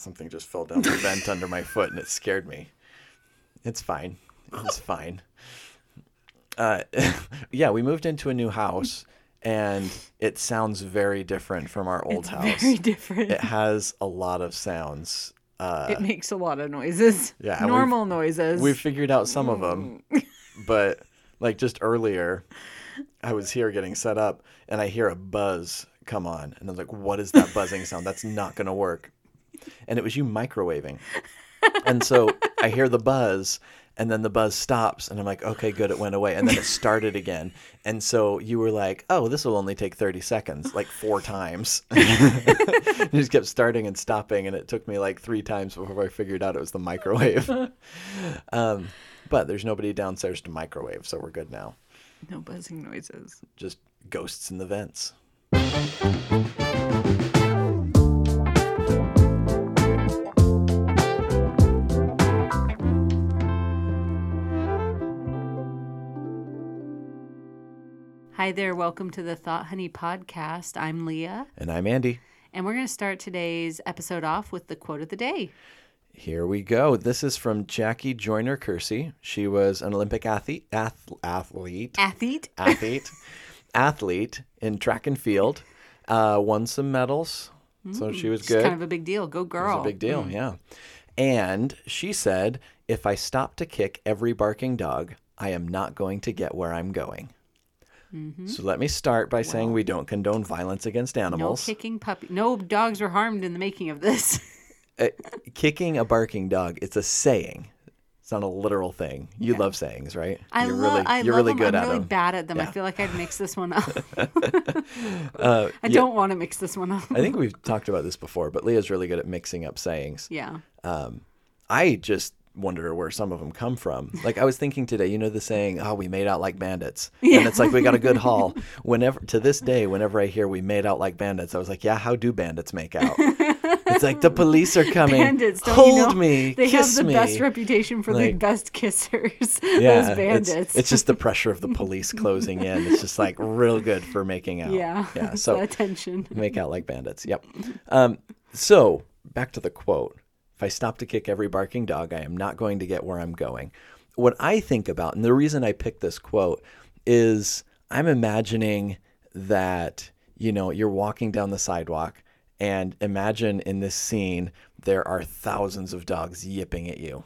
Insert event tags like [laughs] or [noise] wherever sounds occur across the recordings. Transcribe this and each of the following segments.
something just fell down the vent under my foot and it scared me. It's fine. It's fine. Uh, [laughs] yeah, we moved into a new house and it sounds very different from our old It's house. very different. It has a lot of sounds. Uh, it makes a lot of noises. Yeah, and we've- Normal noises. we figured out some of them, Mm. [laughs] but like just earlier, I was here getting set up and I hear a buzz come on, and I was like, "What is that buzzing sound? That's not going to work." And it was you microwaving, and so I hear the buzz. And then the buzz stops, and I'm like, okay, good, it went away. And then it started again. And so you were like, oh, this will only take 30 seconds, like four times. [laughs] you just kept starting and stopping, and it took me like three times before I figured out it was the microwave. [laughs] um, but there's nobody downstairs to microwave, so we're good now. no buzzing noises. Just ghosts in the vents. Hi there. Welcome to the Thought Honey podcast. I'm Leah, And I'm Andy. and we're going to start today's episode off with the quote of the day. Here we go. This is from Jackie Joyner Kersee. She was an Olympic athlete, ath- athlete, Athlete. [laughs] athlete, athlete in track and field. Uh, won some medals, so she was good. kind of a big deal. Go It girl. was a big deal, yeah. And she said, "If I stop to kick every barking dog, I am not going to get where I'm going." So let me start by saying we don't condone violence against animals. No kicking puppy. No dogs were harmed in the making of this. Uh, kicking a barking dog, it's a saying. It's not a literal thing. You love sayings, right? I you're love. really, I you're love really them. good I'm at really them. bad at them. I feel like I'd mix this one up. [laughs] [laughs] Uh, I yeah, don't want to mix this one up. I think we've talked about this before, but Leah's really good at mixing up sayings. yeah. Um, I just wonder where some of them come from. [laughs] Like I was thinking today, you know the saying, "Oh, we made out like bandits," and it's like we got a good [laughs] haul. Whenever to this day, whenever I hear we made out like bandits, I was like, "Yeah, how do bandits make out?" [laughs] it's like the police are coming. Bandits, don't Hold you know? me, They have the me. best reputation for the best kissers. yeah, Those bandits. It's, it's just the pressure of the police closing in. It's just like real good for making out. yeah. yeah. So attention. make out like bandits. Yep. Um, so back to the quote. If I stop to kick every barking dog, I am not going to get where I'm going. What I think about, and the reason I picked this quote is I'm imagining that, you know, you're walking down the sidewalk and imagine in this scene, there are thousands of dogs yipping at you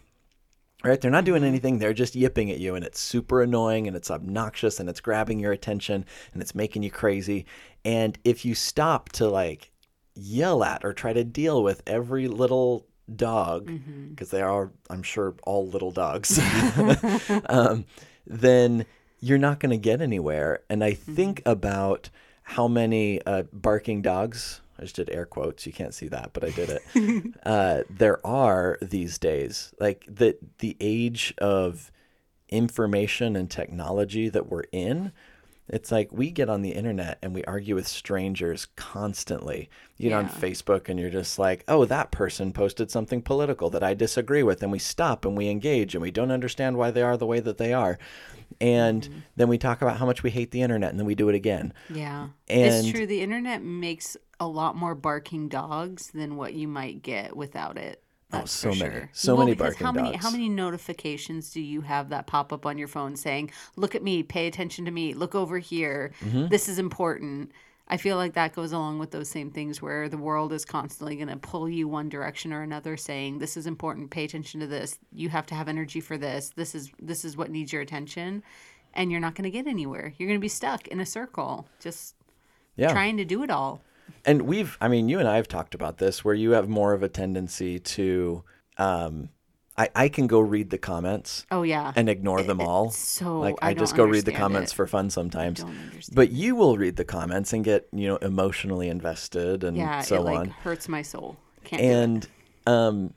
right? They're not doing mm-hmm. anything. They're just yipping at you, and it's super annoying, and it's obnoxious, and it's grabbing your attention, and it's making you crazy. And if you stop to like yell at or try to deal with every little dog, because they are, I'm sure, all little dogs, [laughs] [laughs] um, then you're not going to get anywhere. And I think about how many uh, barking dogs. I just did air quotes. You can't see that, but I did it. [laughs] uh, there are these days, like the the age of information and technology that we're in. It's like we get on the internet and we argue with strangers constantly. You get on Facebook and you're just like, oh, that person posted something political that I disagree with. And we stop and we engage and we don't understand why they are the way that they are. And Mm-hmm. then we talk about how much we hate the internet and then we do it again. Yeah. And- it's true. The internet makes a lot more barking dogs than what you might get without it. Oh, so many. sure. So Well, many barking how many dogs. how many notifications do you have that pop up on your phone saying, "Look at me, pay attention to me, look over here. Mm-hmm. This is important." I feel like that goes along with those same things where the world is constantly going to pull you one direction or another saying, "This is important, pay attention to this. You have to have energy for this. This is this is what needs your attention." And you're not going to get anywhere. You're going to be stuck in a circle just Yeah. trying to do it all. And we've, I mean, you and I have talked about this where you have more of a tendency to, um, I, I can go read the comments Oh yeah. and ignore them all. so like I I, just go read the comments it. for fun sometimes. But you will read the comments and get, you know, emotionally invested and yeah, so it like on. hurts my soul. Can't. And um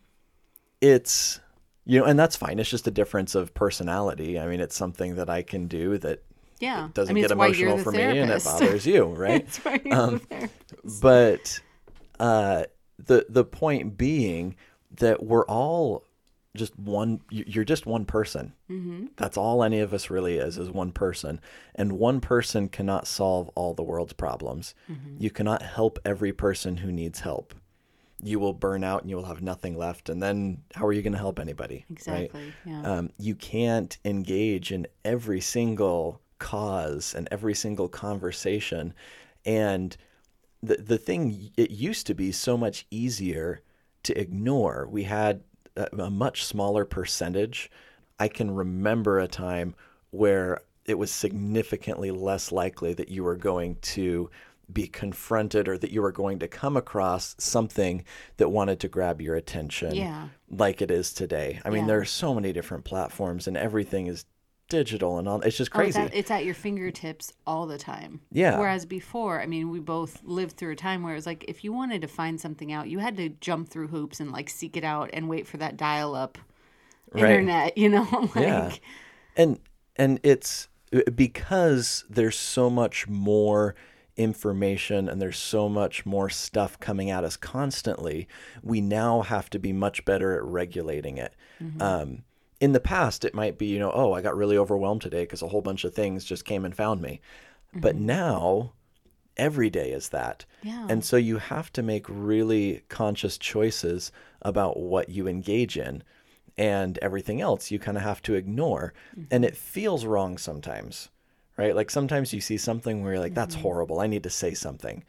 it's you know, and that's fine. It's just a difference of personality. I mean, it's something that I can do that Yeah, It doesn't I mean, get emotional the for me and it therapist. bothers you, [laughs] right? That's why you're Um, the but uh, the the point being that we're all just one. you- You're just one person. Mm-hmm. That's all any of us really is is one person, and one person cannot solve all the world's problems. Mm-hmm. You cannot help every person who needs help. you will burn out and you will have nothing left. And then how are you going to help anybody? Exactly. Right? Yeah. Um, you can't engage in every single cause and every single conversation. And the, the thing, it used to be so much easier to ignore. We had a, a much smaller percentage. I can remember a time where it was significantly less likely that you were going to be confronted or that you were going to come across something that wanted to grab your attention Yeah. like it is today. I mean, Yeah. there are so many different platforms and everything is digital and all. It's just Oh, it's, crazy. at, it's at your fingertips all the time. Yeah. Whereas before, I mean, we both lived through a time where it was like if you wanted to find something out, you had to jump through hoops and like seek it out and wait for that dial up Right. internet, you know? [laughs] like, Yeah. and and it's because there's so much more information and there's so much more stuff coming at us constantly we now have to be much better at regulating it um, in the past it might be you know oh i got really overwhelmed today because a whole bunch of things just came and found me but mm-hmm. now every day is that Yeah. and so you have to make really conscious choices about what you engage in and everything else you kind of have to ignore. And mm-hmm. it feels wrong sometimes, right? Like sometimes you see something where you're like, that's mm-hmm. horrible. I need to say something.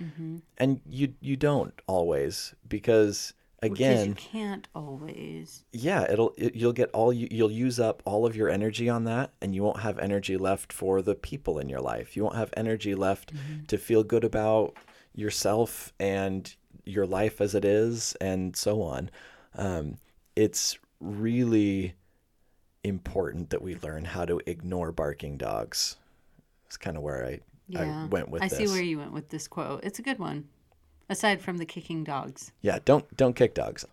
And you, you don't always because Because again, you can't always. yeah, it'll, it, you'll get all you, you'll use up all of your energy on that and you won't have energy left for the people in your life. You won't have energy left to feel good about yourself and your life as it is and so on. Um, it's really important that we learn how to ignore barking dogs. It's kind of where I, Yeah. I went with I this. see where you went with this quote. It's a good one. Aside from the kicking dogs. Yeah, don't don't kick dogs.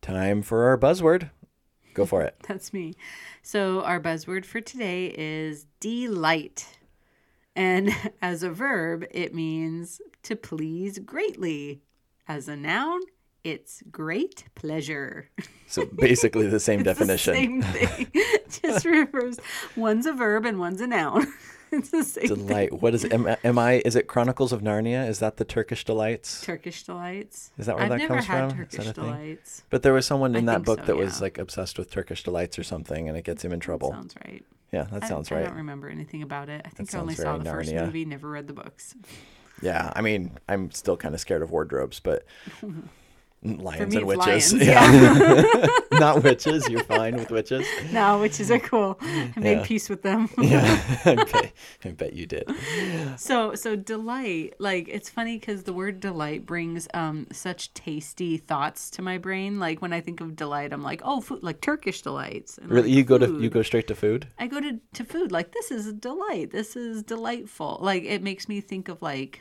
Time for our buzzword. Go for it. [laughs] That's me. So our buzzword for today is delight. And [laughs] as a verb, it means to please greatly. As a noun, it's great pleasure. So basically the same [laughs] definition. Same thing. [laughs] Just refers one's a verb and one's a noun. [laughs] it's the same thing. Delight. What is it? Am, am I? Is it Chronicles of Narnia? Is that the Turkish delights? Turkish delights. Is that where I've that never comes had from? Is that Turkish thing? delights. But there was someone in I that book so, that was like obsessed with Turkish delights or something, and it gets him in trouble. Sounds right. yeah, that I- sounds right. I, don't remember anything about it. I think I only saw the first movie, never read the books. Yeah, I mean, I'm still kind of scared of wardrobes, but lions me, and it's witches. lions, yeah, [laughs] not witches. You're fine with witches. [laughs] No, witches are cool. I made Yeah. peace with them. [laughs] Yeah, I bet, I bet you did. So, so delight, like it's funny because the word delight brings um such tasty thoughts to my brain. Like when I think of delight, I'm like, oh, food, like Turkish delights. And Really, like, you go to you go straight to food. I go to to food like this is a delight. This is delightful. Like it makes me think of like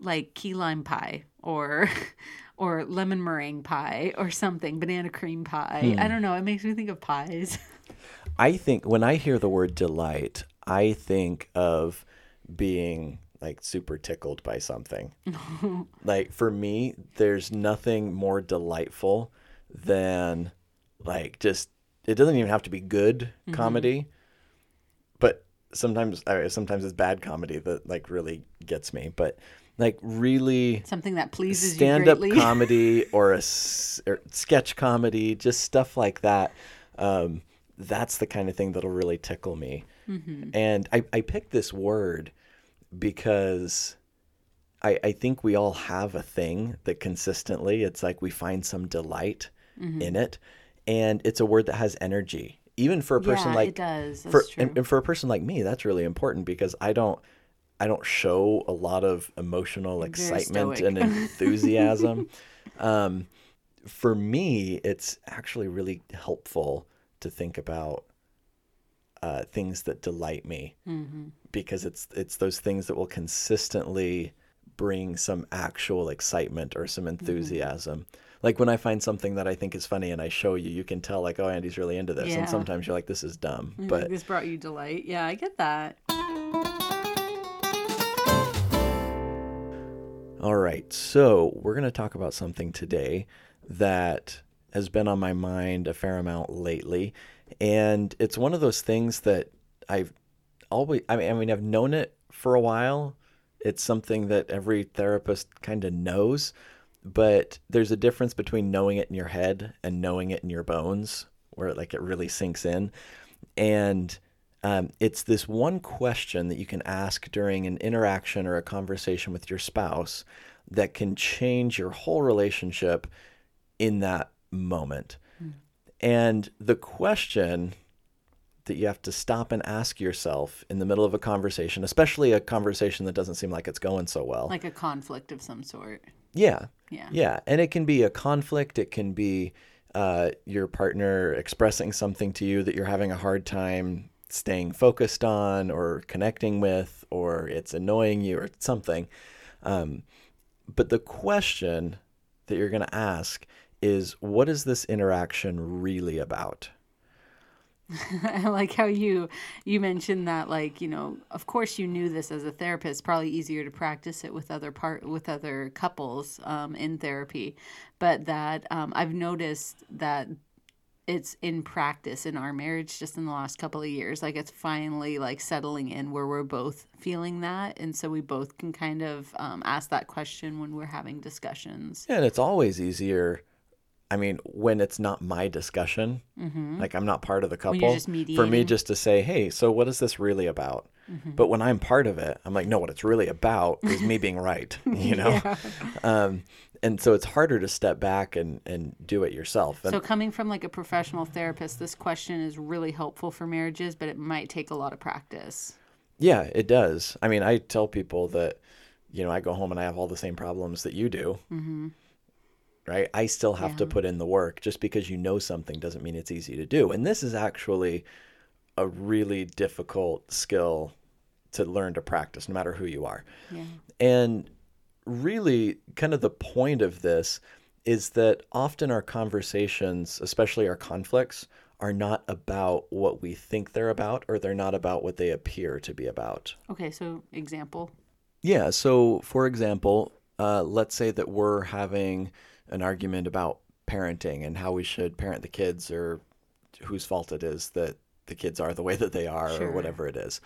like key lime pie or or lemon meringue pie or something, banana cream pie. Hmm. I don't know. It makes me think of pies. [laughs] I think when I hear the word delight, I think of being like super tickled by something. [laughs] like for me, there's nothing more delightful than like just it doesn't even have to be good comedy, but sometimes uh, sometimes it's bad comedy that like really gets me, but like really Something that pleases stand up [laughs] comedy or a s- or sketch comedy, just stuff like that. Um, that's the kind of thing that'll really tickle me. Mm-hmm. And I, I picked this word because I, I think we all have a thing that consistently, it's like we find some delight Mm-hmm. in it. And it's a word that has energy. Even for a person yeah, like it does. That's for true. and, and for a person like me, that's really important because I don't I don't show a lot of emotional excitement and [laughs] enthusiasm. um, for me, it's actually really helpful to think about uh, things that delight me Mm-hmm. because it's it's those things that will consistently bring some actual excitement or some Mm-hmm. enthusiasm. Like when I find something that I think is funny and I show you, you can tell like, oh, Andy's really into this. Yeah. And sometimes you're like, this is dumb. But this brought you delight. Yeah, I get that. All right. So we're going to talk about something today that has been on my mind a fair amount lately. And it's one of those things that I've always, I mean, I mean, I've known it for a while. It's something that every therapist kind of knows, but there's a difference between knowing it in your head and knowing it in your bones, where like it really sinks in. And um, it's this one question that you can ask during an interaction or a conversation with your spouse that can change your whole relationship in that moment. Mm. And the question that you have to stop and ask yourself in the middle of a conversation, especially a conversation that doesn't seem like it's going so well. Like a conflict of some sort. Yeah. Yeah. Yeah. And it can be a conflict, it can be uh, your partner expressing something to you that you're having a hard time staying focused on or connecting with, or it's annoying you or something. Um, but the question that you're going to ask is what is this interaction really about? [laughs] I like how you you mentioned that like you know of course you knew this as a therapist probably easier to practice it with other part with other couples um, in therapy but that um, I've noticed that it's in practice in our marriage just in the last couple of years like it's finally like settling in where we're both feeling that and so we both can kind of um, ask that question when we're having discussions yeah, and it's always easier I mean, when it's not my discussion, mm-hmm. like I'm not part of the couple, for me just to say, hey, so what is this really about? Mm-hmm. But when I'm part of it, I'm like, no, what it's really about is me [laughs] being right, [laughs] you know? yeah. um, and so it's harder to step back and, and do it yourself. And so coming from like a professional therapist, this question is really helpful for marriages, but it might take a lot of practice. Yeah, it does. I mean, I tell people that, you know, I go home and I have all the same problems that you do. Mm-hmm right? I still have yeah. to put in the work. Just because you know something doesn't mean it's easy to do. And this is actually a really difficult skill to learn to practice, no matter who you are. Yeah. And really, kind of the point of this is that often our conversations, especially our conflicts, are not about what we think they're about or they're not about what they appear to be about. Okay, so example. Yeah, so for example, uh, let's say that we're having an argument about parenting and how we should parent the kids or whose fault it is that the kids are the way that they are sure. or whatever it is.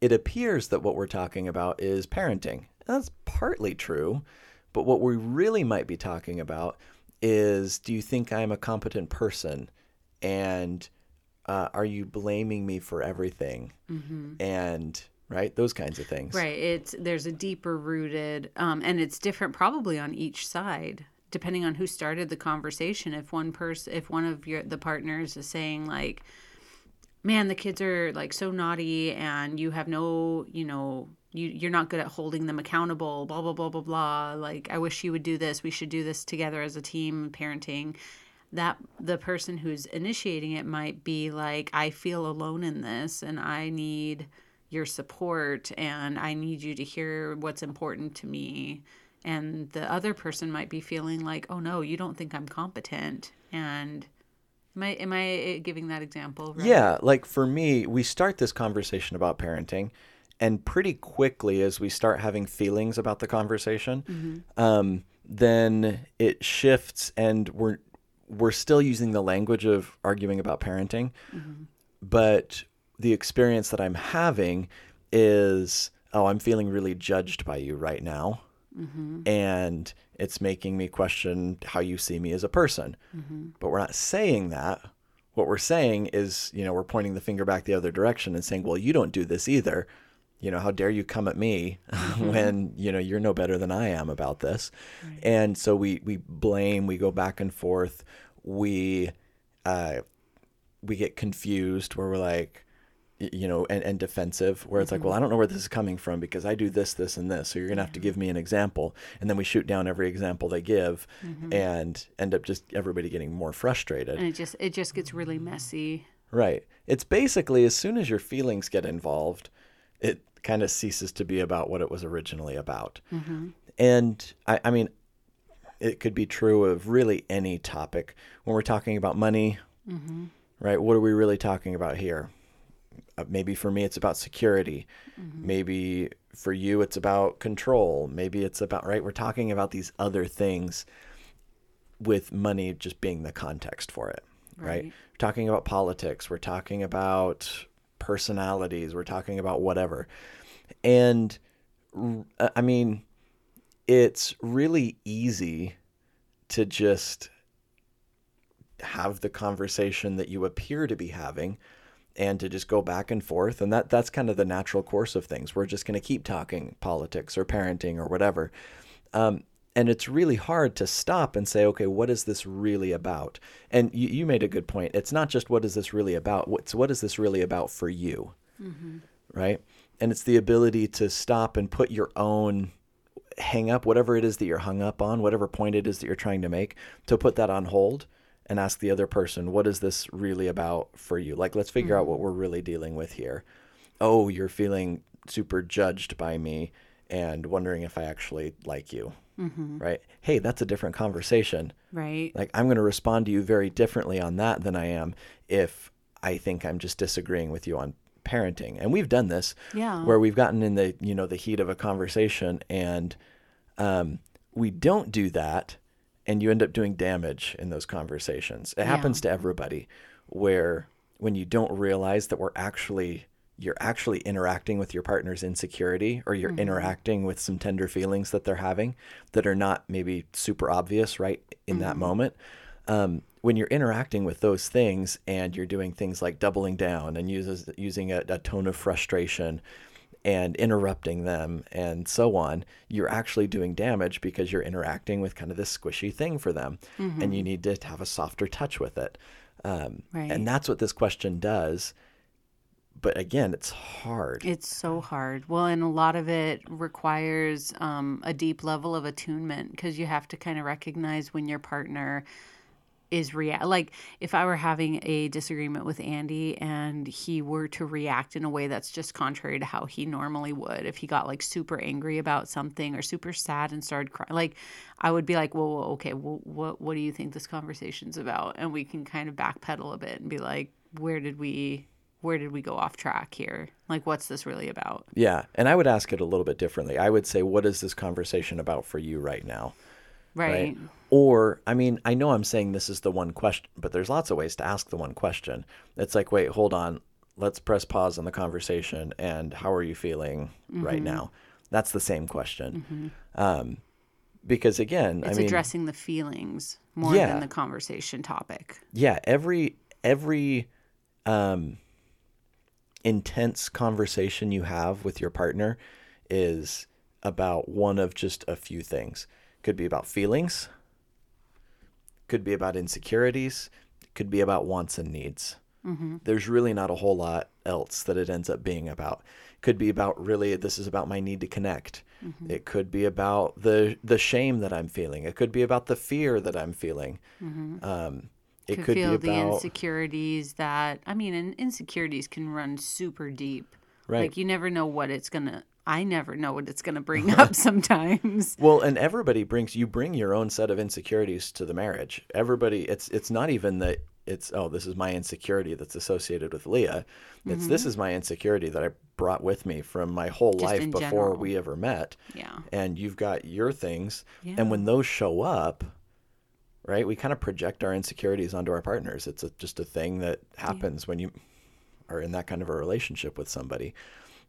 It appears that what we're talking about is parenting. That's partly true, but what we really might be talking about is do you think I'm a competent person? And uh, are you blaming me for everything? Mm-hmm. And right those kinds of things right it's there's a deeper rooted um, and it's different probably on each side depending on who started the conversation if one person if one of your the partners is saying like man the kids are like so naughty and you have no you know you you're not good at holding them accountable blah blah blah blah blah. Like i wish you would do this. We should do this together as a team parenting. That the person who's initiating it might be like i feel alone in this and i need your support and i need you to hear what's important to me. And the other person might be feeling like oh no you don't think i'm competent. And am i am i giving that example right? yeah like for me we start this conversation about parenting and pretty quickly as we start having feelings about the conversation mm-hmm. um, then it shifts and we're we're still using the language of arguing about parenting mm-hmm. but the experience that i'm having is oh i'm feeling really judged by you right now Mm-hmm. And it's making me question how you see me as a person. Mm-hmm. But we're not saying that. What we're saying is, you know, we're pointing the finger back the other direction and saying, well, you don't do this either. You know, how dare you come at me [laughs] mm-hmm. when, you know, you're no better than I am about this. Right. And so we, we blame, we go back and forth. We, uh, we get confused where we're like, you know, and, and defensive, where it's mm-hmm. like, well, I don't know where this is coming from because I do this, this, and this. So you're going to have to give me an example. And then we shoot down every example they give mm-hmm. and end up just everybody getting more frustrated. And it just, it just gets really messy. Right. It's basically as soon as your feelings get involved, it kind of ceases to be about what it was originally about. Mm-hmm. And I, I mean, it could be true of really any topic. When we're talking about money, mm-hmm. right? What are we really talking about here? Uh, maybe for me it's about security. Mm-hmm. maybe for you it's about control. Maybe it's about right we're talking about these other things with money just being the context for it right, right? we're talking about politics. We're talking about personalities. We're talking about whatever. And i mean, it's really easy to just have the conversation that you appear to be having and to just go back and forth and that that's kind of the natural course of things. We're just going to keep talking politics or parenting or whatever. Um, and it's really hard to stop and say okay what is this really about? And you, you made a good point. It's not just what is this really about what's what is this really about for you mm-hmm. right? And it's the ability to stop and put your own hang up whatever it is that you're hung up on whatever point it is that you're trying to make to put that on hold and ask the other person, what is this really about for you? Like, let's figure mm-hmm. out what we're really dealing with here. Oh, you're feeling super judged by me and wondering if I actually like you. Mm-hmm. Right. Hey, that's a different conversation. Right. Like, I'm going to respond to you very differently on that than I am if I think I'm just disagreeing with you on parenting. And we've done this. Yeah. Where we've gotten in the, you know, the heat of a conversation and um, we don't do that and you end up doing damage in those conversations. It yeah. happens to everybody where when you don't realize that we're actually you're actually interacting with your partner's insecurity or you're mm-hmm. interacting with some tender feelings that they're having that are not maybe super obvious right in mm-hmm. that moment um, when you're interacting with those things and you're doing things like doubling down and uses, using a, a tone of frustration and interrupting them and so on, you're actually doing damage because you're interacting with kind of this squishy thing for them. Mm-hmm. And you need to have a softer touch with it. Um, right. And that's what this question does. But again, it's hard. It's so hard. Well, and a lot of it requires um, a deep level of attunement because you have to kind of recognize when your partner is react like if I were having a disagreement with Andy and he were to react in a way that's just contrary to how he normally would, if he got like super angry about something or super sad and started crying, like I would be like, well, okay, well, what what do you think this conversation's about? And we can kind of backpedal a bit and be like, where did we where did we go off track here? Like, what's this really about? Yeah. And I would ask it a little bit differently. I would say, what is this conversation about for you right now? Right. right. Or, I mean, I know I'm saying this is the one question, but there's lots of ways to ask the one question. It's like, wait, hold on. Let's press pause on the conversation. And how are you feeling mm-hmm. right now? That's the same question. Mm-hmm. Um, because again, it's I mean, addressing the feelings more yeah, than the conversation topic. Yeah. Every, every, um, intense conversation you have with your partner is about one of just a few things. Could be about feelings, could be about insecurities, could be about wants and needs. Mm-hmm. There's really not a whole lot else that it ends up being about. Could be about really this is about my need to connect. Mm-hmm. It could be about the the shame that I'm feeling. It could be about the fear that I'm feeling. Mm-hmm. Um, it could, could feel be about the insecurities that I mean, and insecurities can run super deep. Right. Like you never know what it's gonna I never know what it's going to bring [laughs] up sometimes. well, and everybody brings you bring your own set of insecurities to the marriage. Everybody it's it's not even that it's oh this is my insecurity that's associated with Leah. It's mm-hmm. this is my insecurity that I brought with me from my whole Just life before general. we ever met. Yeah. And you've got your things yeah. and when those show up, right? We kind of project our insecurities onto our partners. It's a, just a thing that happens yeah. when you are in that kind of a relationship with somebody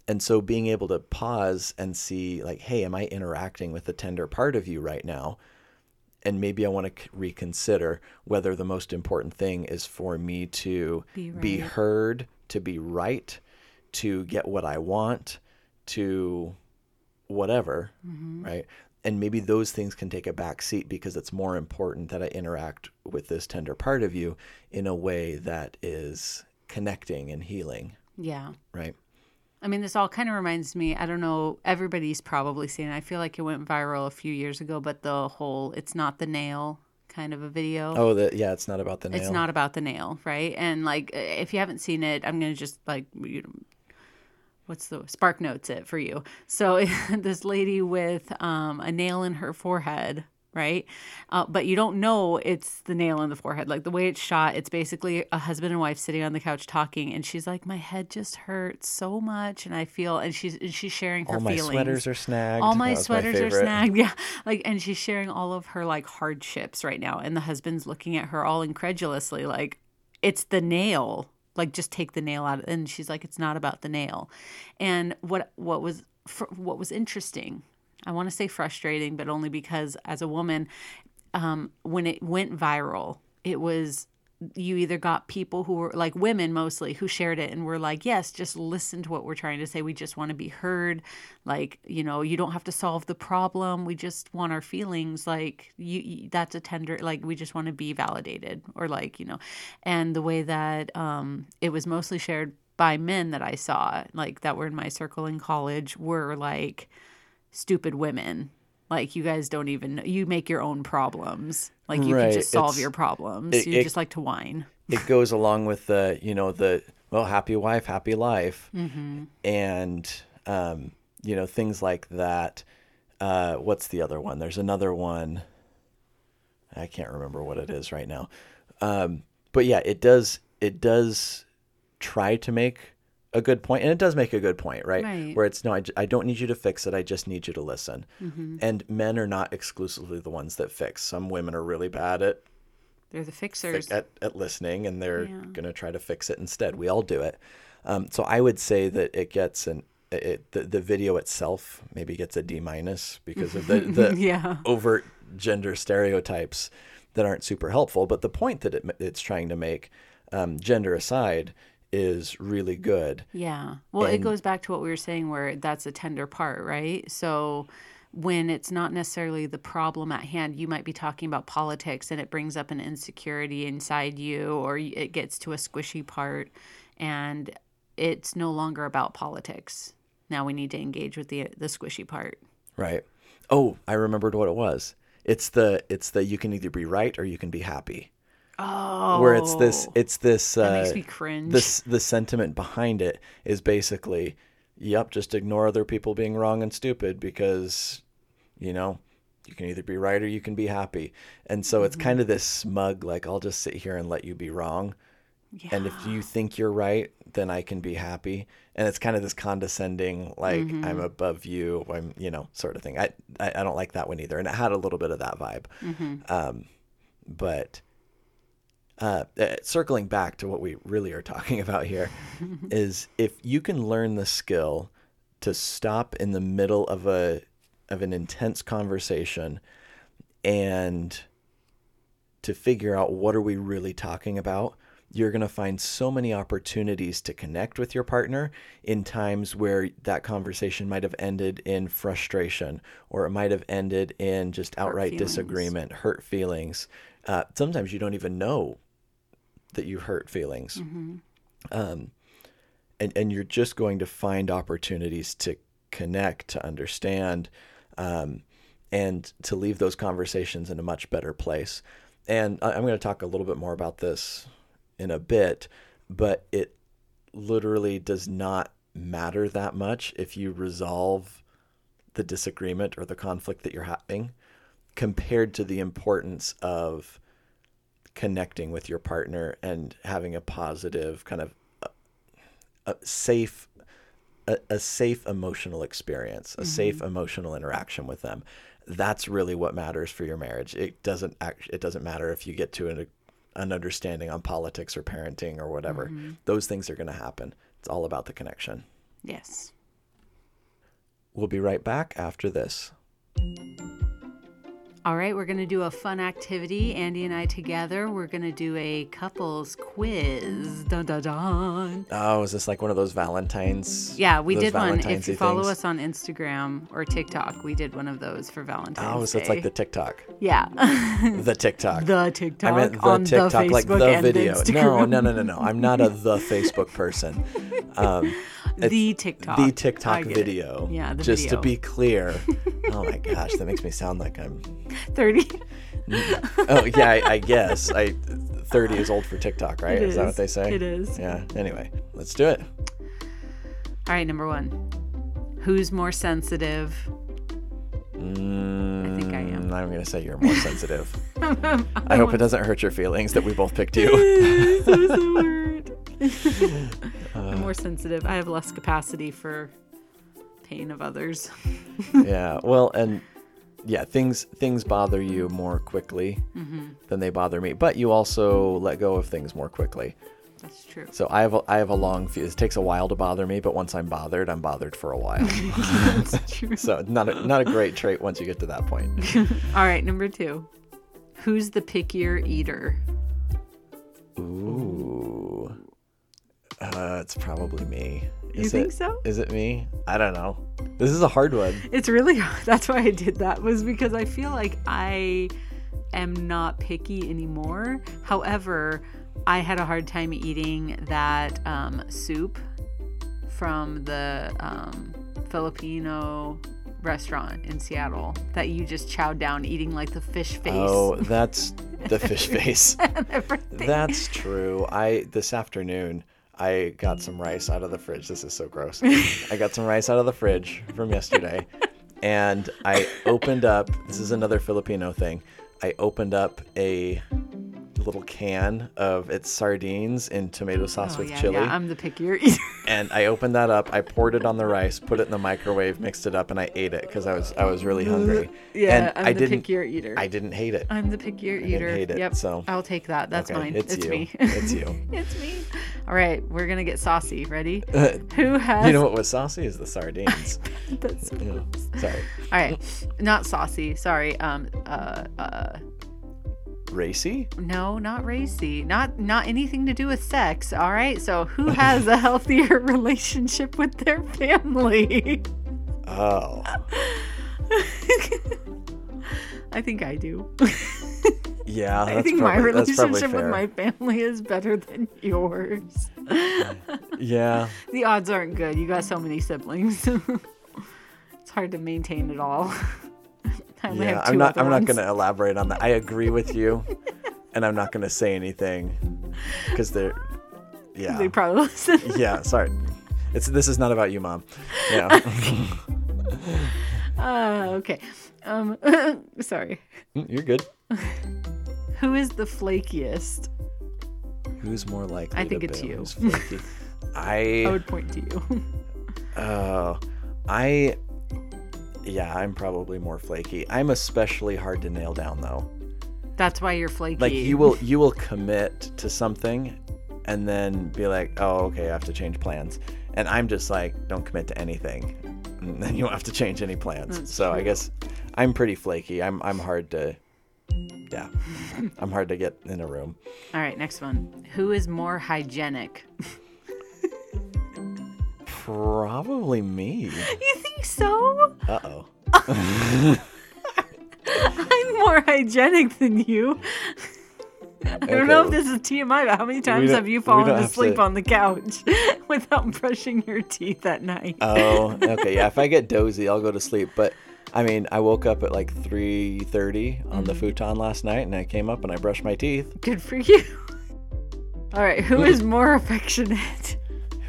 and so being able to pause and see like hey am i interacting with the tender part of you right now? And maybe i want to reconsider whether the most important thing is for me to be, right. be heard to be right to get what i want to whatever mm-hmm. right? And maybe those things can take a back seat because it's more important that i interact with this tender part of you in a way that is connecting and healing. Yeah. Right I mean, this all kind of reminds me. I don't know. Everybody's probably seen. It. I feel like it went viral a few years ago, but the whole "it's not the nail" kind of a video. Oh, the, yeah, it's not about the nail. It's not about the nail, right? And like, if you haven't seen it, I'm gonna just like, you know, what's the spark notes it for you. So [laughs] this lady with um, a nail in her forehead right? Uh, but you don't know it's the nail in the forehead. Like the way it's shot, it's basically a husband and wife sitting on the couch talking, and she's like, "My head just hurts so much," and I feel, and she's and she's sharing her feelings. all my feelings. sweaters are snagged. All my sweaters my are snagged. [laughs] Yeah, like, and she's sharing all of her like hardships right now, and the husband's looking at her all incredulously, like, "It's the nail." Like just take the nail out, and she's like, "It's not about the nail." And what what was fr- what was interesting, I want to say frustrating, but only because as a woman, um, when it went viral, it was you either got people who were like women mostly who shared it and were like, yes, just listen to what we're trying to say. We just want to be heard. Like, you know, you don't have to solve the problem. We just want our feelings. Like, you, you that's a tender, like, we just want to be validated or like, you know, and the way that um, it was mostly shared by men that I saw, like, that were in my circle in college, were like stupid women. Like you guys don't even you make your own problems. Like you Right, can just solve it's- your problems. it- you it- just like to whine. it goes along with the you know the well happy wife happy life. And um, you know things like that. Uh, what's the other one? There's another one. I can't remember what it is right now. Um, but yeah it does it does try to make a good point and it does make a good point right, Right. where it's no I don't need you to fix it i just need you to listen and men are not exclusively the ones that fix some women are really bad at They're the fixers. at, at listening and they're Yeah. going to try to fix it instead. We all do it. Um, so I would say that it gets an it, the, the video itself maybe gets a D minus because of the, [laughs] the yeah. overt gender stereotypes that aren't super helpful. But the point that it, it's trying to make, um, gender aside, is really good. Yeah. Well, it goes back to what we were saying where that's a tender part, right? So when it's not necessarily the problem at hand, you might be talking about politics and it brings up an insecurity inside you or it gets to a squishy part and it's no longer about politics. Now we need to engage with the the squishy part. Right. Oh, I remembered what it was. It's the it's the you can either be right or you can be happy. Oh. Where it's this it's this uh, That makes me cringe. this the sentiment behind it is basically yep just ignore other people being wrong and stupid because you know you can either be right or you can be happy and so it's Mm-hmm. kind of this smug like i'll just sit here and let you be wrong yeah. and if you think you're right then i can be happy and it's kind of this condescending like Mm-hmm. i'm above you i'm you know sort of thing I, I i don't like that one either and it had a little bit of that vibe Mm-hmm. um but uh, uh, circling back to what we really are talking [laughs] about here is if you can learn the skill to stop in the middle of a of an intense conversation and to figure out what are we really talking about you're going to find so many opportunities to connect with your partner in times where that conversation might have ended in frustration or it might have ended in just outright feelings. disagreement hurt feelings uh, sometimes you don't even know that you hurt feelings. Um, and, and you're just going to find opportunities to connect to understand um, and to leave those conversations in a much better place. And I- i'm going to talk a little bit more about this in a bit but it literally does not matter that much if you resolve the disagreement or the conflict that you're having compared to the importance of connecting with your partner and having a positive kind of uh, a safe a, a safe emotional experience a safe emotional interaction with them. That's really what matters for your marriage. It doesn't act, it doesn't matter if you get to an, an understanding on politics or parenting or whatever. Those things are going to happen. It's all about the connection. Yes. we'll be right back after this All right, we're going to do a fun activity. Andy and I together, we're going to do a couples quiz. Dun dun dun. oh is this like one of those valentines Yeah, we did one. If you follow things? us on Instagram or TikTok, we did one of those for Valentine's oh so it's like the tiktok yeah, [laughs] the tiktok the TikTok I meant the on TikTok, the Facebook like the video. The no, no, no, no, no. I'm not a the Facebook person. Um, [laughs] the TikTok. the TikTok get it. video. Yeah, the just video. to be clear. [laughs] oh my gosh, that makes me sound like I'm. [laughs] Thirty. Oh yeah, I, I guess I. Thirty is old for TikTok, right? Is that what they say? It is. Yeah. Anyway, let's do it. All right, number one. Who's more sensitive? Mm, think I am. I'm gonna say you're more sensitive. [laughs] I hope it doesn't hurt your feelings that we both picked [laughs] you. so word. I'm more sensitive. I have less capacity for pain of others. yeah. Well, and yeah, things things bother you more quickly Mm-hmm. than they bother me, but you also let go of things more quickly. That's true. So I have a, I have a long fuse. It takes a while to bother me, but once I'm bothered, I'm bothered for a while. [laughs] That's true. so not a, not a great trait once you get to that point. [laughs] All right, number two. Who's the pickier eater? Ooh, uh, it's probably me. You Is think it, so? Is it me? I don't know. This is a hard one. It's really [laughs] hard. That's why I did that was because I feel like I am not picky anymore. However, I had a hard time eating that um, soup from the um, Filipino restaurant in Seattle that you just chowed down eating like the fish face Oh, that's the [laughs] fish face. That's true. I this afternoon I got some rice out of the fridge. This is so gross. [laughs] I got some rice out of the fridge from yesterday, and I opened up. This is another Filipino thing. I opened up a little can of its sardines in tomato sauce Oh, with yeah, chili. yeah, I'm the pickier eater. [laughs] and I opened that up. I poured it on the rice, put it in the microwave, mixed it up, and I ate it because I was I was really hungry. [laughs] yeah, and I'm I the didn't pickier eater. I didn't hate it. I'm the pickier didn't eater. hate it, yep. so- I'll take that. That's Okay, mine. it's you. me. It's you. [laughs] it's me. All right, we're gonna get saucy. Ready? Who has? you know what was saucy is the sardines. That's- Yeah. Sorry. All right, not saucy. Sorry. Um. Uh. Uh. Racy? No, not racy. Not not anything to do with sex. All right. So who has a healthier [laughs] relationship with their family? Oh. [laughs] I think I do. Yeah, I think my probably, probably relationship with my family is better than yours. [laughs] Yeah. The odds aren't good. You got so many siblings. it's hard to maintain it all. I only Yeah. have two I'm not I'm not going to elaborate on that. I agree with you. [laughs] and I'm not going to say anything cuz they're yeah. They probably listen. [laughs] yeah, sorry. It's this is not about you, mom. Yeah. [laughs] Uh, okay. Um, sorry. You're good. Who is the flakiest? Who's more likely I think it's you. I I would point to you. Oh, I. Yeah, I'm probably more flaky. I'm especially hard to nail down though. That's why you're flaky. Like you will [laughs] you will commit to something, and then be like, oh okay, I have to change plans. And I'm just like, don't commit to anything, and then you don't have to change any plans. That's so I guess I'm pretty flaky. I'm I'm hard to. Yeah, I'm hard to get in a room. All right, next one. Who is more hygienic? [laughs] Probably me. You think so? Uh oh. [laughs] I'm more hygienic than you. I don't know if this is TMI, but how many times have you fallen don't to to- on the couch [laughs] without brushing your teeth at night? Oh, okay. Yeah, if I get dozy, I'll go to sleep. But I mean, I woke up at like 3:30 on Mm-hmm. the futon last night, and I came up and I brushed my teeth. Good for you. [laughs] All right, who is more affectionate?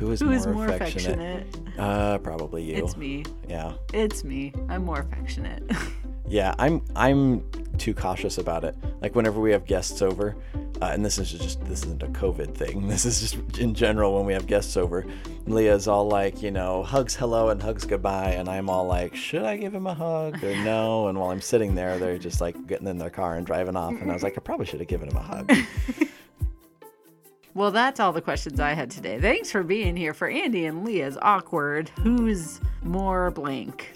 Who is Who more is more affectionate? affectionate? Uh, probably you. It's me. Yeah, It's me. I'm more affectionate. [laughs] yeah. I'm I'm too cautious about it. Like whenever we have guests over, uh, and this is just this isn't a COVID thing. [laughs] This is just in general when we have guests over. Leah's all like, you know, hugs hello and hugs goodbye, and I'm all like, should I give him a hug or no? [laughs] And while I'm sitting there, they're just like getting in their car and driving off, and I was like, I probably should have given him a hug. Well, that's all the questions I had today. Thanks for being here for Andy and Leah's awkward. Who's more blank?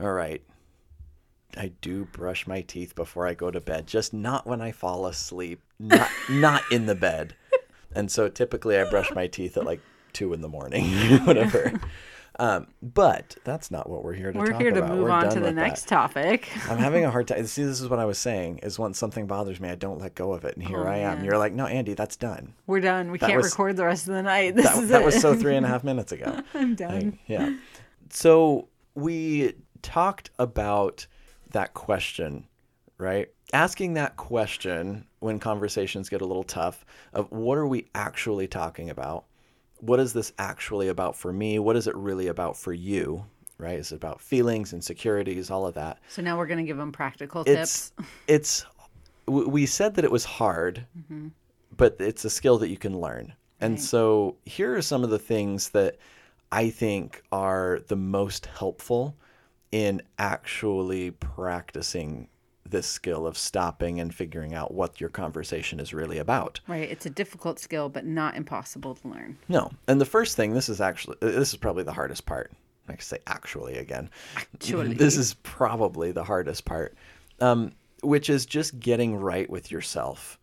All right. I do brush my teeth before I go to bed, just not when I fall asleep, not [laughs] not in the bed. And so typically I brush my teeth at like two in the morning, [laughs] whatever. Um, but that's not what we're here to do. We're talk here to about. move We're on to the with that. next topic. [laughs] I'm having a hard [laughs] time. See, this is what I was saying: is when something bothers me, I don't let go of it, and here Oh, I am. man. You're like, no, Andy, that's done. We're done. We That can't was- record the rest of the night. This That, is that it. was so three and a [laughs] half minutes ago. I'm done. Like, yeah. So we talked about that question, right? Asking that question when conversations get a little tough of what are we actually talking about? What is this actually about for me? What is it really about for you? Right? Is it about feelings, insecurities, all of that? So now we're gonna give them practical It's tips. [laughs] it's we said that it was hard, mm-hmm. but it's a skill that you can learn. And Right. so here are some of the things that I think are the most helpful in actually practicing this skill of stopping and figuring out what your conversation is really about. Right. It's a difficult skill, but not impossible to learn. No. And the first thing, this is actually, this is probably the hardest part. I can say actually again. Actually. [laughs] This is probably the hardest part, um, which is just getting right with yourself.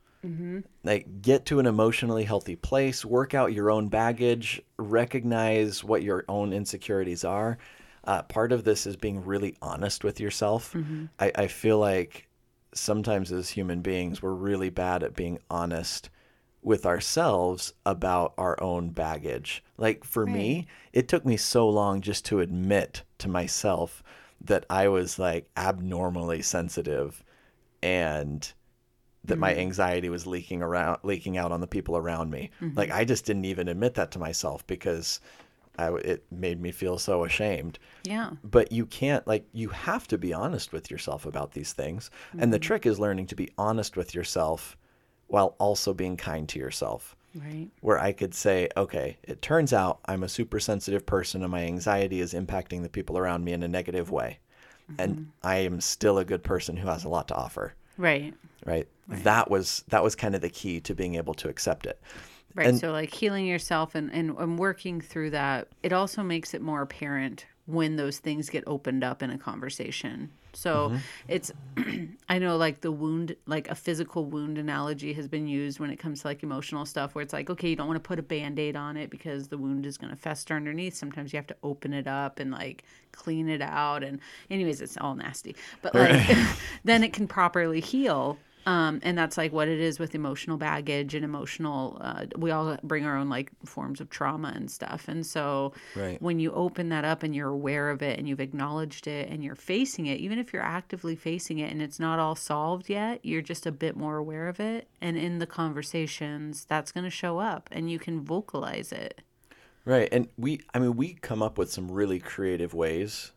Like, get to an emotionally healthy place, work out your own baggage, recognize what your own insecurities are. Uh, part of this is being really honest with yourself. Mm-hmm. I, I feel like sometimes as human beings, we're really bad at being honest with ourselves about our own baggage. Like for me, it took me so long just to admit to myself that I was like abnormally sensitive and that my mm-hmm. anxiety was leaking around leaking out on the people around me. Mm-hmm. Like I just didn't even admit that to myself because I, it made me feel so ashamed. Yeah. but you can't like you have to be honest with yourself about these things. And the mm-hmm. trick is learning to be honest with yourself while also being kind to yourself. Right. where i could say okay it turns out i'm a super sensitive person and my anxiety is impacting the people around me in a negative way. And mm-hmm. i am still a good person who has a lot to offer. Right. right, that was that was kind of the key to being able to accept it Right. And- so like healing yourself and, and, and working through that, it also makes it more apparent when those things get opened up in a conversation. So Mm-hmm. it's [clears throat] I know like the wound like a physical wound analogy has been used when it comes to like emotional stuff where it's like, okay, you don't want to put a band-aid on it because the wound is gonna fester underneath. Sometimes you have to open it up and like clean it out and anyways it's all nasty. But like [laughs] then it can properly heal um, and that's like what it is with emotional baggage and emotional uh, we all bring our own like forms of trauma and stuff and so Right. when you open that up and you're aware of it and you've acknowledged it and you're facing it even if you're actively facing it and it's not all solved yet you're just a bit more aware of it and in the conversations that's going to show up and you can vocalize it Right. And we, I mean, we come up with some really creative ways.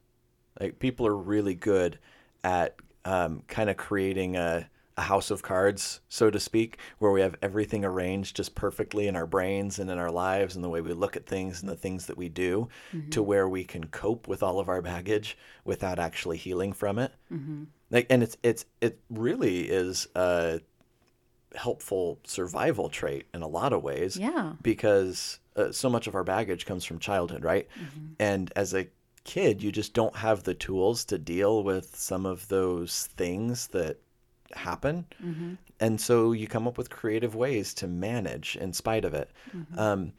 Like, people are really good at um, kind of creating a, a house of cards, so to speak, where we have everything arranged just perfectly in our brains and in our lives and the way we look at things and the things that we do mm-hmm. to where we can cope with all of our baggage without actually healing from it. Mm-hmm. Like, and it's, it's, it really is a helpful survival trait in a lot of ways yeah because uh, so much of our baggage comes from childhood, right? Mm-hmm. And as a kid, you just don't have the tools to deal with some of those things that happen. Mm-hmm. And so you come up with creative ways to manage in spite of it. Mm-hmm. Um,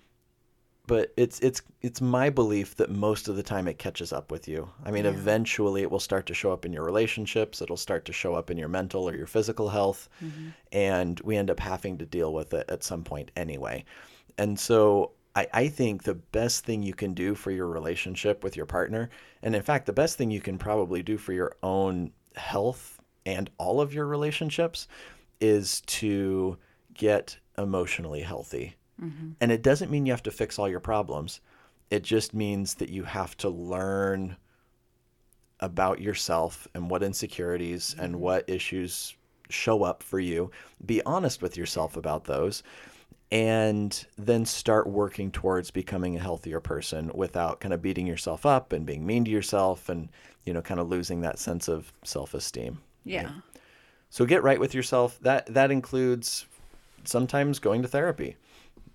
but it's it's it's my belief that most of the time it catches up with you. I mean, eventually it will start to show up in your relationships. It'll start to show up in your mental or your physical health, mm-hmm. and we end up having to deal with it at some point anyway. And so I, I think the best thing you can do for your relationship with your partner, and in fact, the best thing you can probably do for your own health and all of your relationships, is to get emotionally healthy. Mm-hmm. And it doesn't mean you have to fix all your problems. It just means that you have to learn about yourself and what insecurities and mm-hmm. what issues show up for you. Be honest with yourself about those and then start working towards becoming a healthier person without kind of beating yourself up and being mean to yourself and you know kind of losing that sense of self-esteem. Yeah So get right with yourself. That that includes sometimes going to therapy.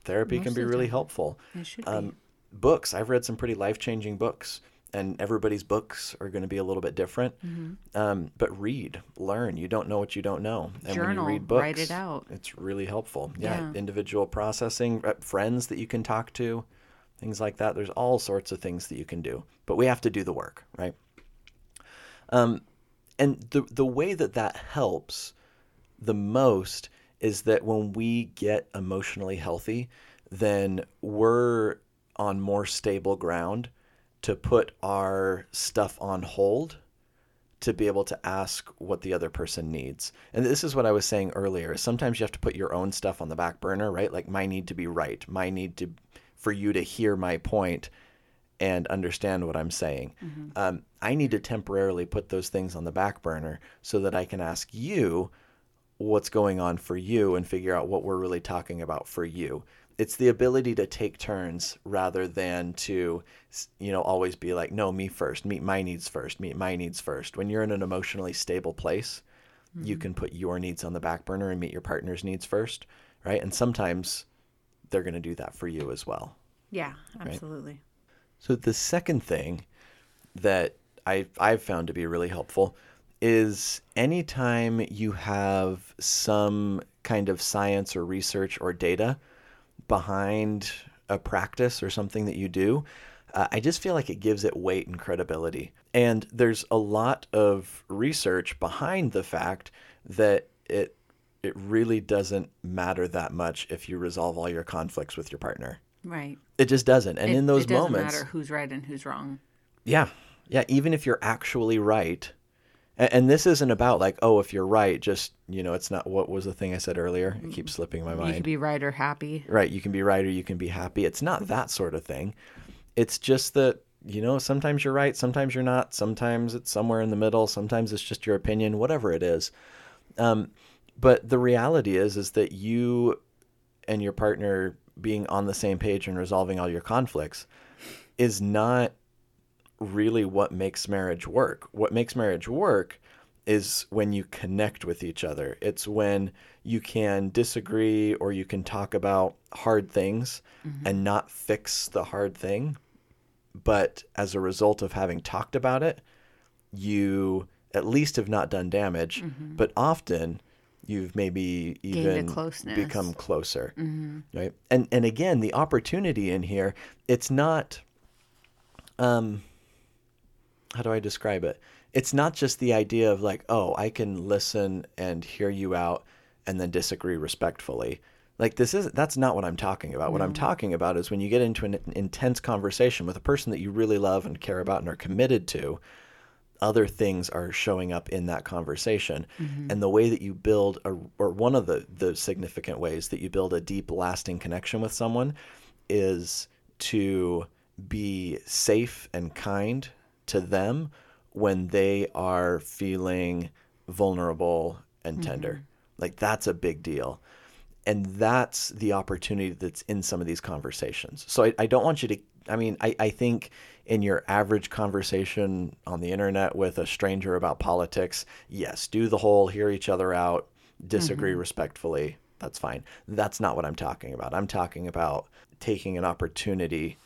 Therapy Most can be really helpful. it should be Um, books. I've read some pretty life changing books, and everybody's books are going to be a little bit different. Mm-hmm. Um, but read, learn. You don't know what you don't know. And when Journal, you read books, write it out. It's really helpful. Yeah, Yeah. individual processing, uh, friends that you can talk to, things like that. There's all sorts of things that you can do, but we have to do the work, right? Um, and the the way that that helps the most is that when we get emotionally healthy, then we're on more stable ground to put our stuff on hold to be able to ask what the other person needs. And this is what I was saying earlier. Sometimes you have to put your own stuff on the back burner, right? Like my need to be right, my need to for you to hear my point and understand what I'm saying. Um, I need to temporarily put those things on the back burner so that I can ask you what's going on for you and figure out what we're really talking about for you. It's the ability to take turns rather than to, you know, always be like, no, me first, meet my needs first, meet my needs first. When you're in an emotionally stable place, mm-hmm. you can put your needs on the back burner and meet your partner's needs first, right? And sometimes they're going to do that for you as well. Yeah, absolutely. Right? So the second thing that I I've found to be really helpful is anytime you have some kind of science or research or data behind a practice or something that you do, uh, I just feel like it gives it weight and credibility. And there's a lot of research behind the fact that it it really doesn't matter that much if you resolve all your conflicts with your partner. Right. It just doesn't. And it, in those moments. it doesn't moments, matter who's right and who's wrong. Yeah. Yeah. Even if you're actually right. And, and, this isn't about like, oh, if you're right, just, you know, it's not what was the thing I said earlier? It keeps slipping my mind. You can be right or happy. Right. You can be right or you can be happy. It's not that sort of thing. It's just that, you know, sometimes you're right, sometimes you're not. Sometimes it's somewhere in the middle. Sometimes it's just your opinion, whatever it is. Um, but the reality is, is that you and your partner being on the same page and resolving all your conflicts is not really what makes marriage work. What makes marriage work is when you connect with each other. It's when you can disagree or you can talk about hard things mm-hmm. and not fix the hard thing. But as a result of having talked about it, you at least have not done damage. Mm-hmm. But often you've maybe even become closer mm-hmm. right? And and again the opportunity in here it's not um how do i describe it? It's not just the idea of like oh i can listen and hear you out and then disagree respectfully. Like this is that's not what i'm talking about. No. what i'm talking about is when you get into an intense conversation with a person that you really love and care about and are committed to other things are showing up in that conversation. Mm-hmm. And the way that you build a, or one of the, the significant ways that you build a deep, lasting connection with someone is to be safe and kind to them when they are feeling vulnerable and tender. Mm-hmm. Like that's a big deal. And that's the opportunity that's in some of these conversations. So I, I don't want you to, I mean, I, I think in your average conversation on the internet with a stranger about politics, yes, do the whole hear each other out, disagree mm-hmm. respectfully. That's fine. That's not what I'm talking about. I'm talking about taking an opportunity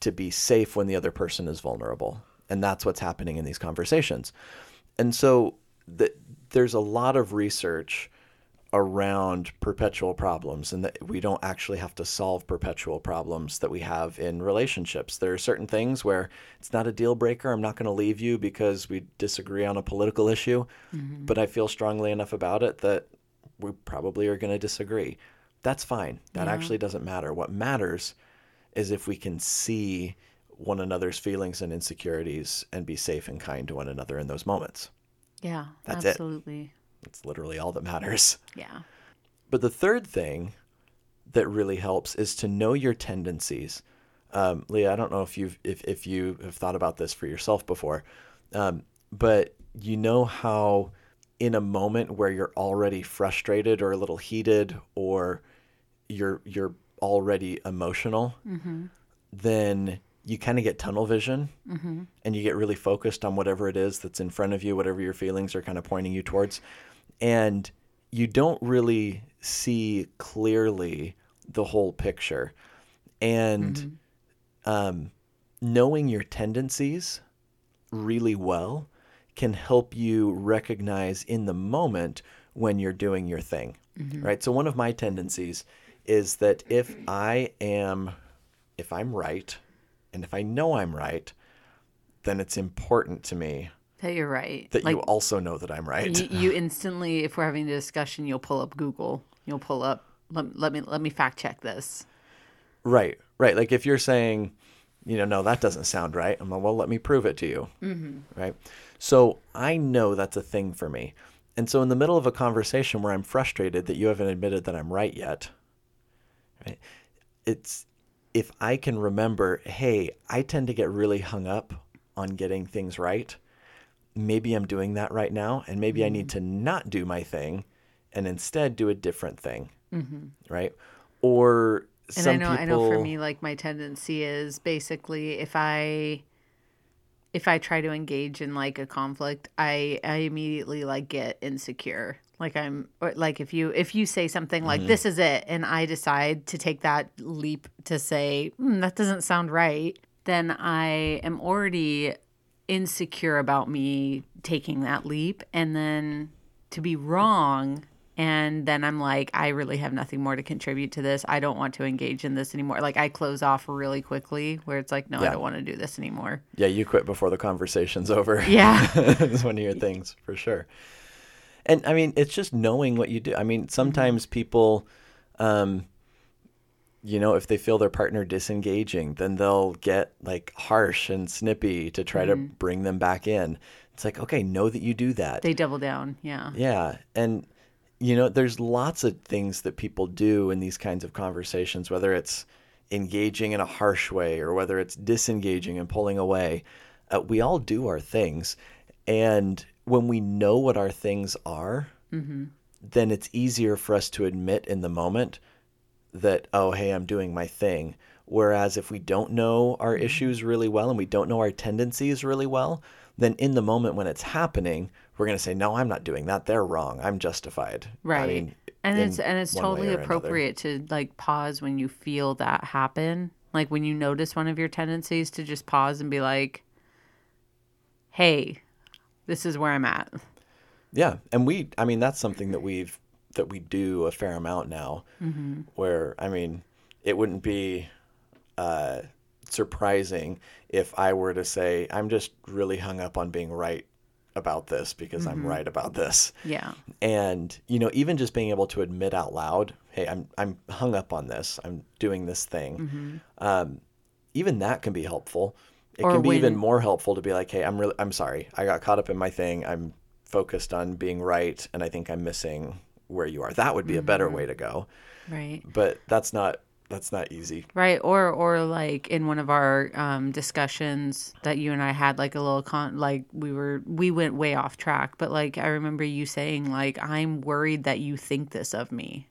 to be safe when the other person is vulnerable. And that's what's happening in these conversations. And so the, there's a lot of research around perpetual problems and that we don't actually have to solve perpetual problems that we have in relationships. There are certain things where it's not a deal breaker. I'm not going to leave you because we disagree on a political issue, mm-hmm. but I feel strongly enough about it that we probably are going to disagree. That's fine. That yeah. actually doesn't matter. What matters is if we can see one another's feelings and insecurities and be safe and kind to one another in those moments. Yeah, That's absolutely. It. That's literally all that matters. [laughs] Yeah. But the third thing that really helps is to know your tendencies. Um, Leah, I don't know if you've if, if you have thought about this for yourself before, um, but you know how in a moment where you're already frustrated or a little heated or you're you're already emotional, mm-hmm. then you kind of get tunnel vision mm-hmm. and you get really focused on whatever it is that's in front of you, whatever your feelings are kind of pointing you towards and you don't really see clearly the whole picture. And mm-hmm. um, knowing your tendencies really well can help you recognize in the moment when you're doing your thing. Mm-hmm. Right. So, one of my tendencies is that if I am, if I'm right, and if I know I'm right, then it's important to me that you're right. That like, you also know that I'm right. You, you, [laughs] instantly, if we're having a discussion, you'll pull up Google. You'll pull up. Let, let me let me fact check this. Right, right. Like if you're saying, you know, no, that doesn't sound right. I'm like, well, let me prove it to you. Mm-hmm. Right. So I know that's a thing for me. And so in the middle of a conversation where I'm frustrated that you haven't admitted that I'm right yet, right? It's if I can remember, hey, I tend to get really hung up on getting things right maybe I'm doing that right now, and maybe mm-hmm. I need mm-hmm. to not do my thing and instead do a different thing, right? Or And I know people, I know for me like my tendency is basically if I if I try to engage in like a conflict, I I immediately like get insecure. Like I'm or, like if you if you say something like this is it and I decide to take that leap to say "Hmm, that doesn't sound right, then I am already insecure about me taking that leap and then to be wrong and then I'm like I really have nothing more to contribute to this. I don't want to engage in this anymore. Like I close off really quickly where it's like no, I don't want to do this anymore. yeah, you quit before the conversation's [laughs] over. Yeah. it's one of your things for sure. And I mean, it's just knowing what you do. I mean, sometimes people, um, you know, if they feel their partner disengaging, then they'll get like harsh and snippy to try to bring them back in. It's like, okay, know that you do that. They double down. Yeah. Yeah. And, you know, there's lots of things that people do in these kinds of conversations, whether it's engaging in a harsh way or whether it's disengaging and pulling away. Uh, we all do our things. And when we know what our things are, then it's easier for us to admit in the moment that, oh, hey, I'm doing my thing. Whereas if we don't know our mm-hmm. issues really well and we don't know our tendencies really well, then in the moment when it's happening, we're going to say, no, I'm not doing that. They're wrong. I'm justified. Right. I mean, and it's and it's totally or another. appropriate to like pause when you feel that happen. Like when you notice one of your tendencies to just pause and be like, "Hey, this is where I'm at." Yeah, and we, I mean, that's something that we've that we do a fair amount now. Where I mean, it wouldn't be uh, surprising if I were to say I'm just really hung up on being right about this because I'm right about this. Yeah. And you know, even just being able to admit out loud, "Hey, I'm I'm hung up on this. I'm doing this thing." Um, even that can be helpful. It Or can be even more helpful to be like, "Hey, I'm really I'm sorry. I got caught up in my thing. I'm focused on being right, and I think I'm missing where you are." That would be a better way to go. Right. But that's not that's not easy. Right. Or or like in one of our um, discussions that you and I had, like a little con, like we were we went way off track, but like I remember you saying like I'm worried that you think this of me,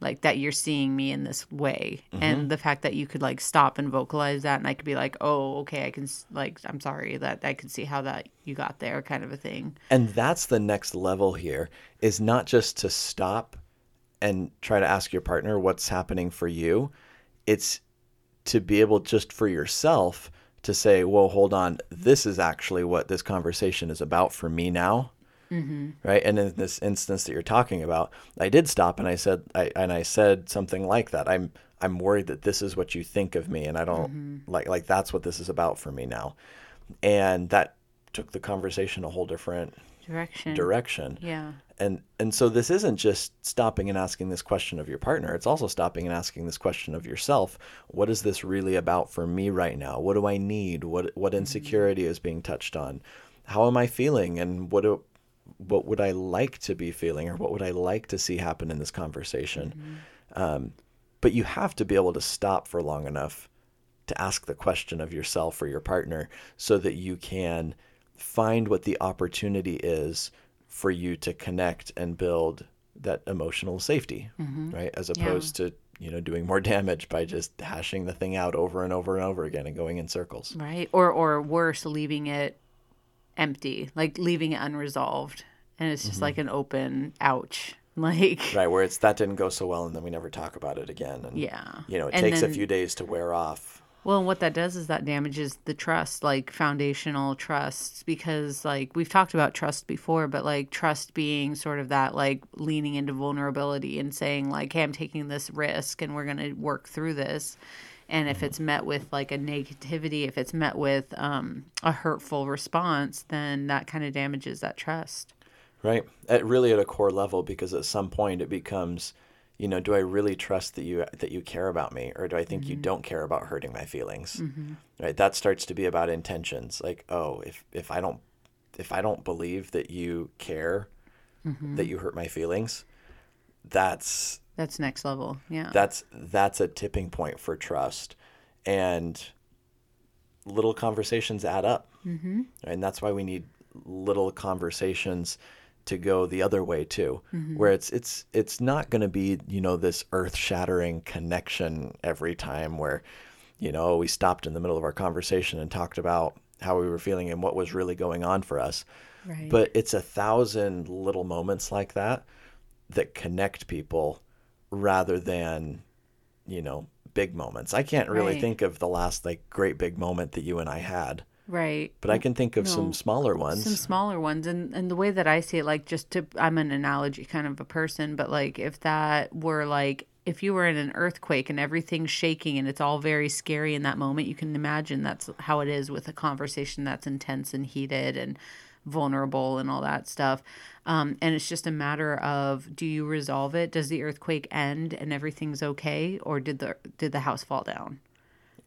like that you're seeing me in this way, mm-hmm. and the fact that you could like stop and vocalize that, and I could be like, oh, okay, I can like I'm sorry that I could see how that you got there, kind of a thing. And that's the next level here is not just to stop and try to ask your partner what's happening for you. It's to be able just for yourself to say, "Whoa, hold on. This is actually what this conversation is about for me now." Mm-hmm. Right? And in this instance that you're talking about, I did stop and I said I and I said something like that. I'm I'm worried that this is what you think of me and I don't mm-hmm. like like that's what this is about for me now. And that took the conversation a whole different Direction. direction. Yeah. And and so this isn't just stopping and asking this question of your partner. It's also stopping and asking this question of yourself. What is this really about for me right now? What do I need? What what mm-hmm. insecurity is being touched on? How am I feeling and what do what would I like to be feeling or what would I like to see happen in this conversation? Um, but you have to be able to stop for long enough to ask the question of yourself or your partner so that you can find what the opportunity is for you to connect and build that emotional safety, right? As opposed to, you know, doing more [laughs] damage by just hashing the thing out over and over and over again and going in circles. Right. Or or worse, leaving it empty, like leaving it unresolved. And it's just like mm-hmm. an open ouch. [laughs] Like Right, where it's that didn't go so well and then we never talk about it again. And Yeah. you know, it And takes then- a few days to wear off. Well, and what that does is that damages the trust, like foundational trust, because like we've talked about trust before, but like trust being sort of that like leaning into vulnerability and saying like, "Hey, I'm taking this risk, and we're gonna work through this." And if it's met with like a negativity, if it's met with um, a hurtful response, then that kind of damages that trust. Right. At really at a core level, because at some point it becomes, you know, do I really trust that you that you care about me, or do I think you mm-hmm. don't care about hurting my feelings? Mm-hmm. Right. That starts to be about intentions. Like, oh, if if I don't if I don't believe that you care, mm-hmm. that you hurt my feelings, that's That's next level. Yeah. that's that's a tipping point for trust, and little conversations add up, mm-hmm. and that's why we need little conversations to go the other way too, where it's it's it's not going to be you know this earth shattering connection every time where you know we stopped in the middle of our conversation and talked about how we were feeling and what was really going on for us. Right. But it's a thousand little moments like that that connect people rather than, you know, big moments. I can't really Right. think of the last like great big moment that you and I had, right. but I can think of No, some smaller ones. some smaller ones and and the way that i see it like just to i'm an analogy kind of a person but like if that were like if you were in an earthquake and everything's shaking and it's all very scary in that moment you can imagine that's how it is with a conversation that's intense and heated and vulnerable and all that stuff um, and it's just a matter of do you resolve it does the earthquake end and everything's okay or did the did the house fall down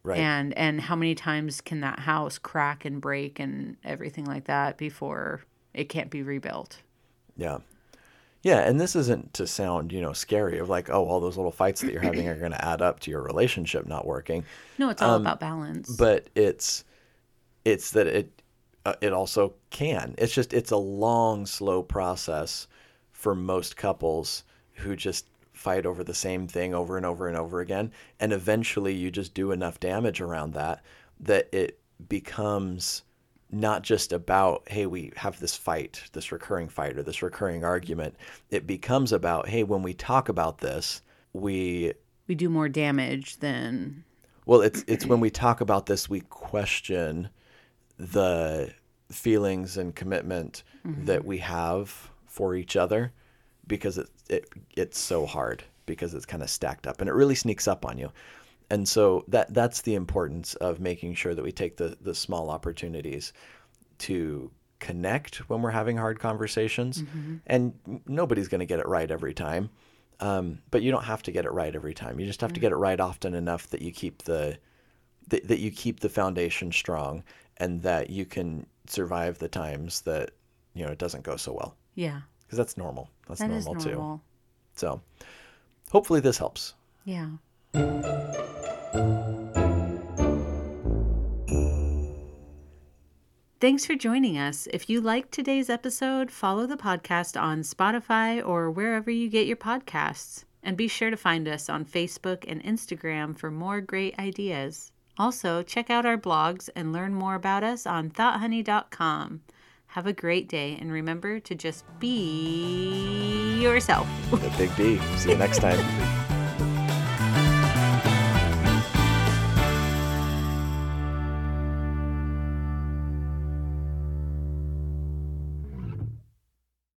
right. and and how many times can that house crack and break and everything like that before it can't be rebuilt Yeah. Yeah, and this isn't to sound, you know, scary of like, oh, all those little fights that you're having are going to add up to your relationship not working. no it's all about balance Um, But it's it's that it uh, it also can. It's just it's a long, slow process for most couples who just fight over the same thing over and over and over again, and eventually you just do enough damage around that that it becomes not just about hey we have this fight this recurring fight or this recurring argument it becomes about hey when we talk about this we we do more damage than well, it's it's when we talk about this we question the feelings and commitment that we have for each other because it, it it's so hard because it's kind of stacked up and it really sneaks up on you. And so that that's the importance of making sure that we take the the small opportunities to connect when we're having hard conversations. And nobody's going to get it right every time. Um, but you don't have to get it right every time. You just have to get it right often enough that you keep the that, that you keep the foundation strong and that you can survive the times that you know it doesn't go so well yeah because that's normal. That's that normal, normal too. So hopefully this helps. yeah Thanks for joining us. If you liked today's episode, follow the podcast on Spotify or wherever you get your podcasts. And be sure to find us on Facebook and Instagram for more great ideas. Also, check out our blogs and learn more about us on thoughthoney.com. Have a great day and remember to just be yourself. The big B. See you next time. [laughs]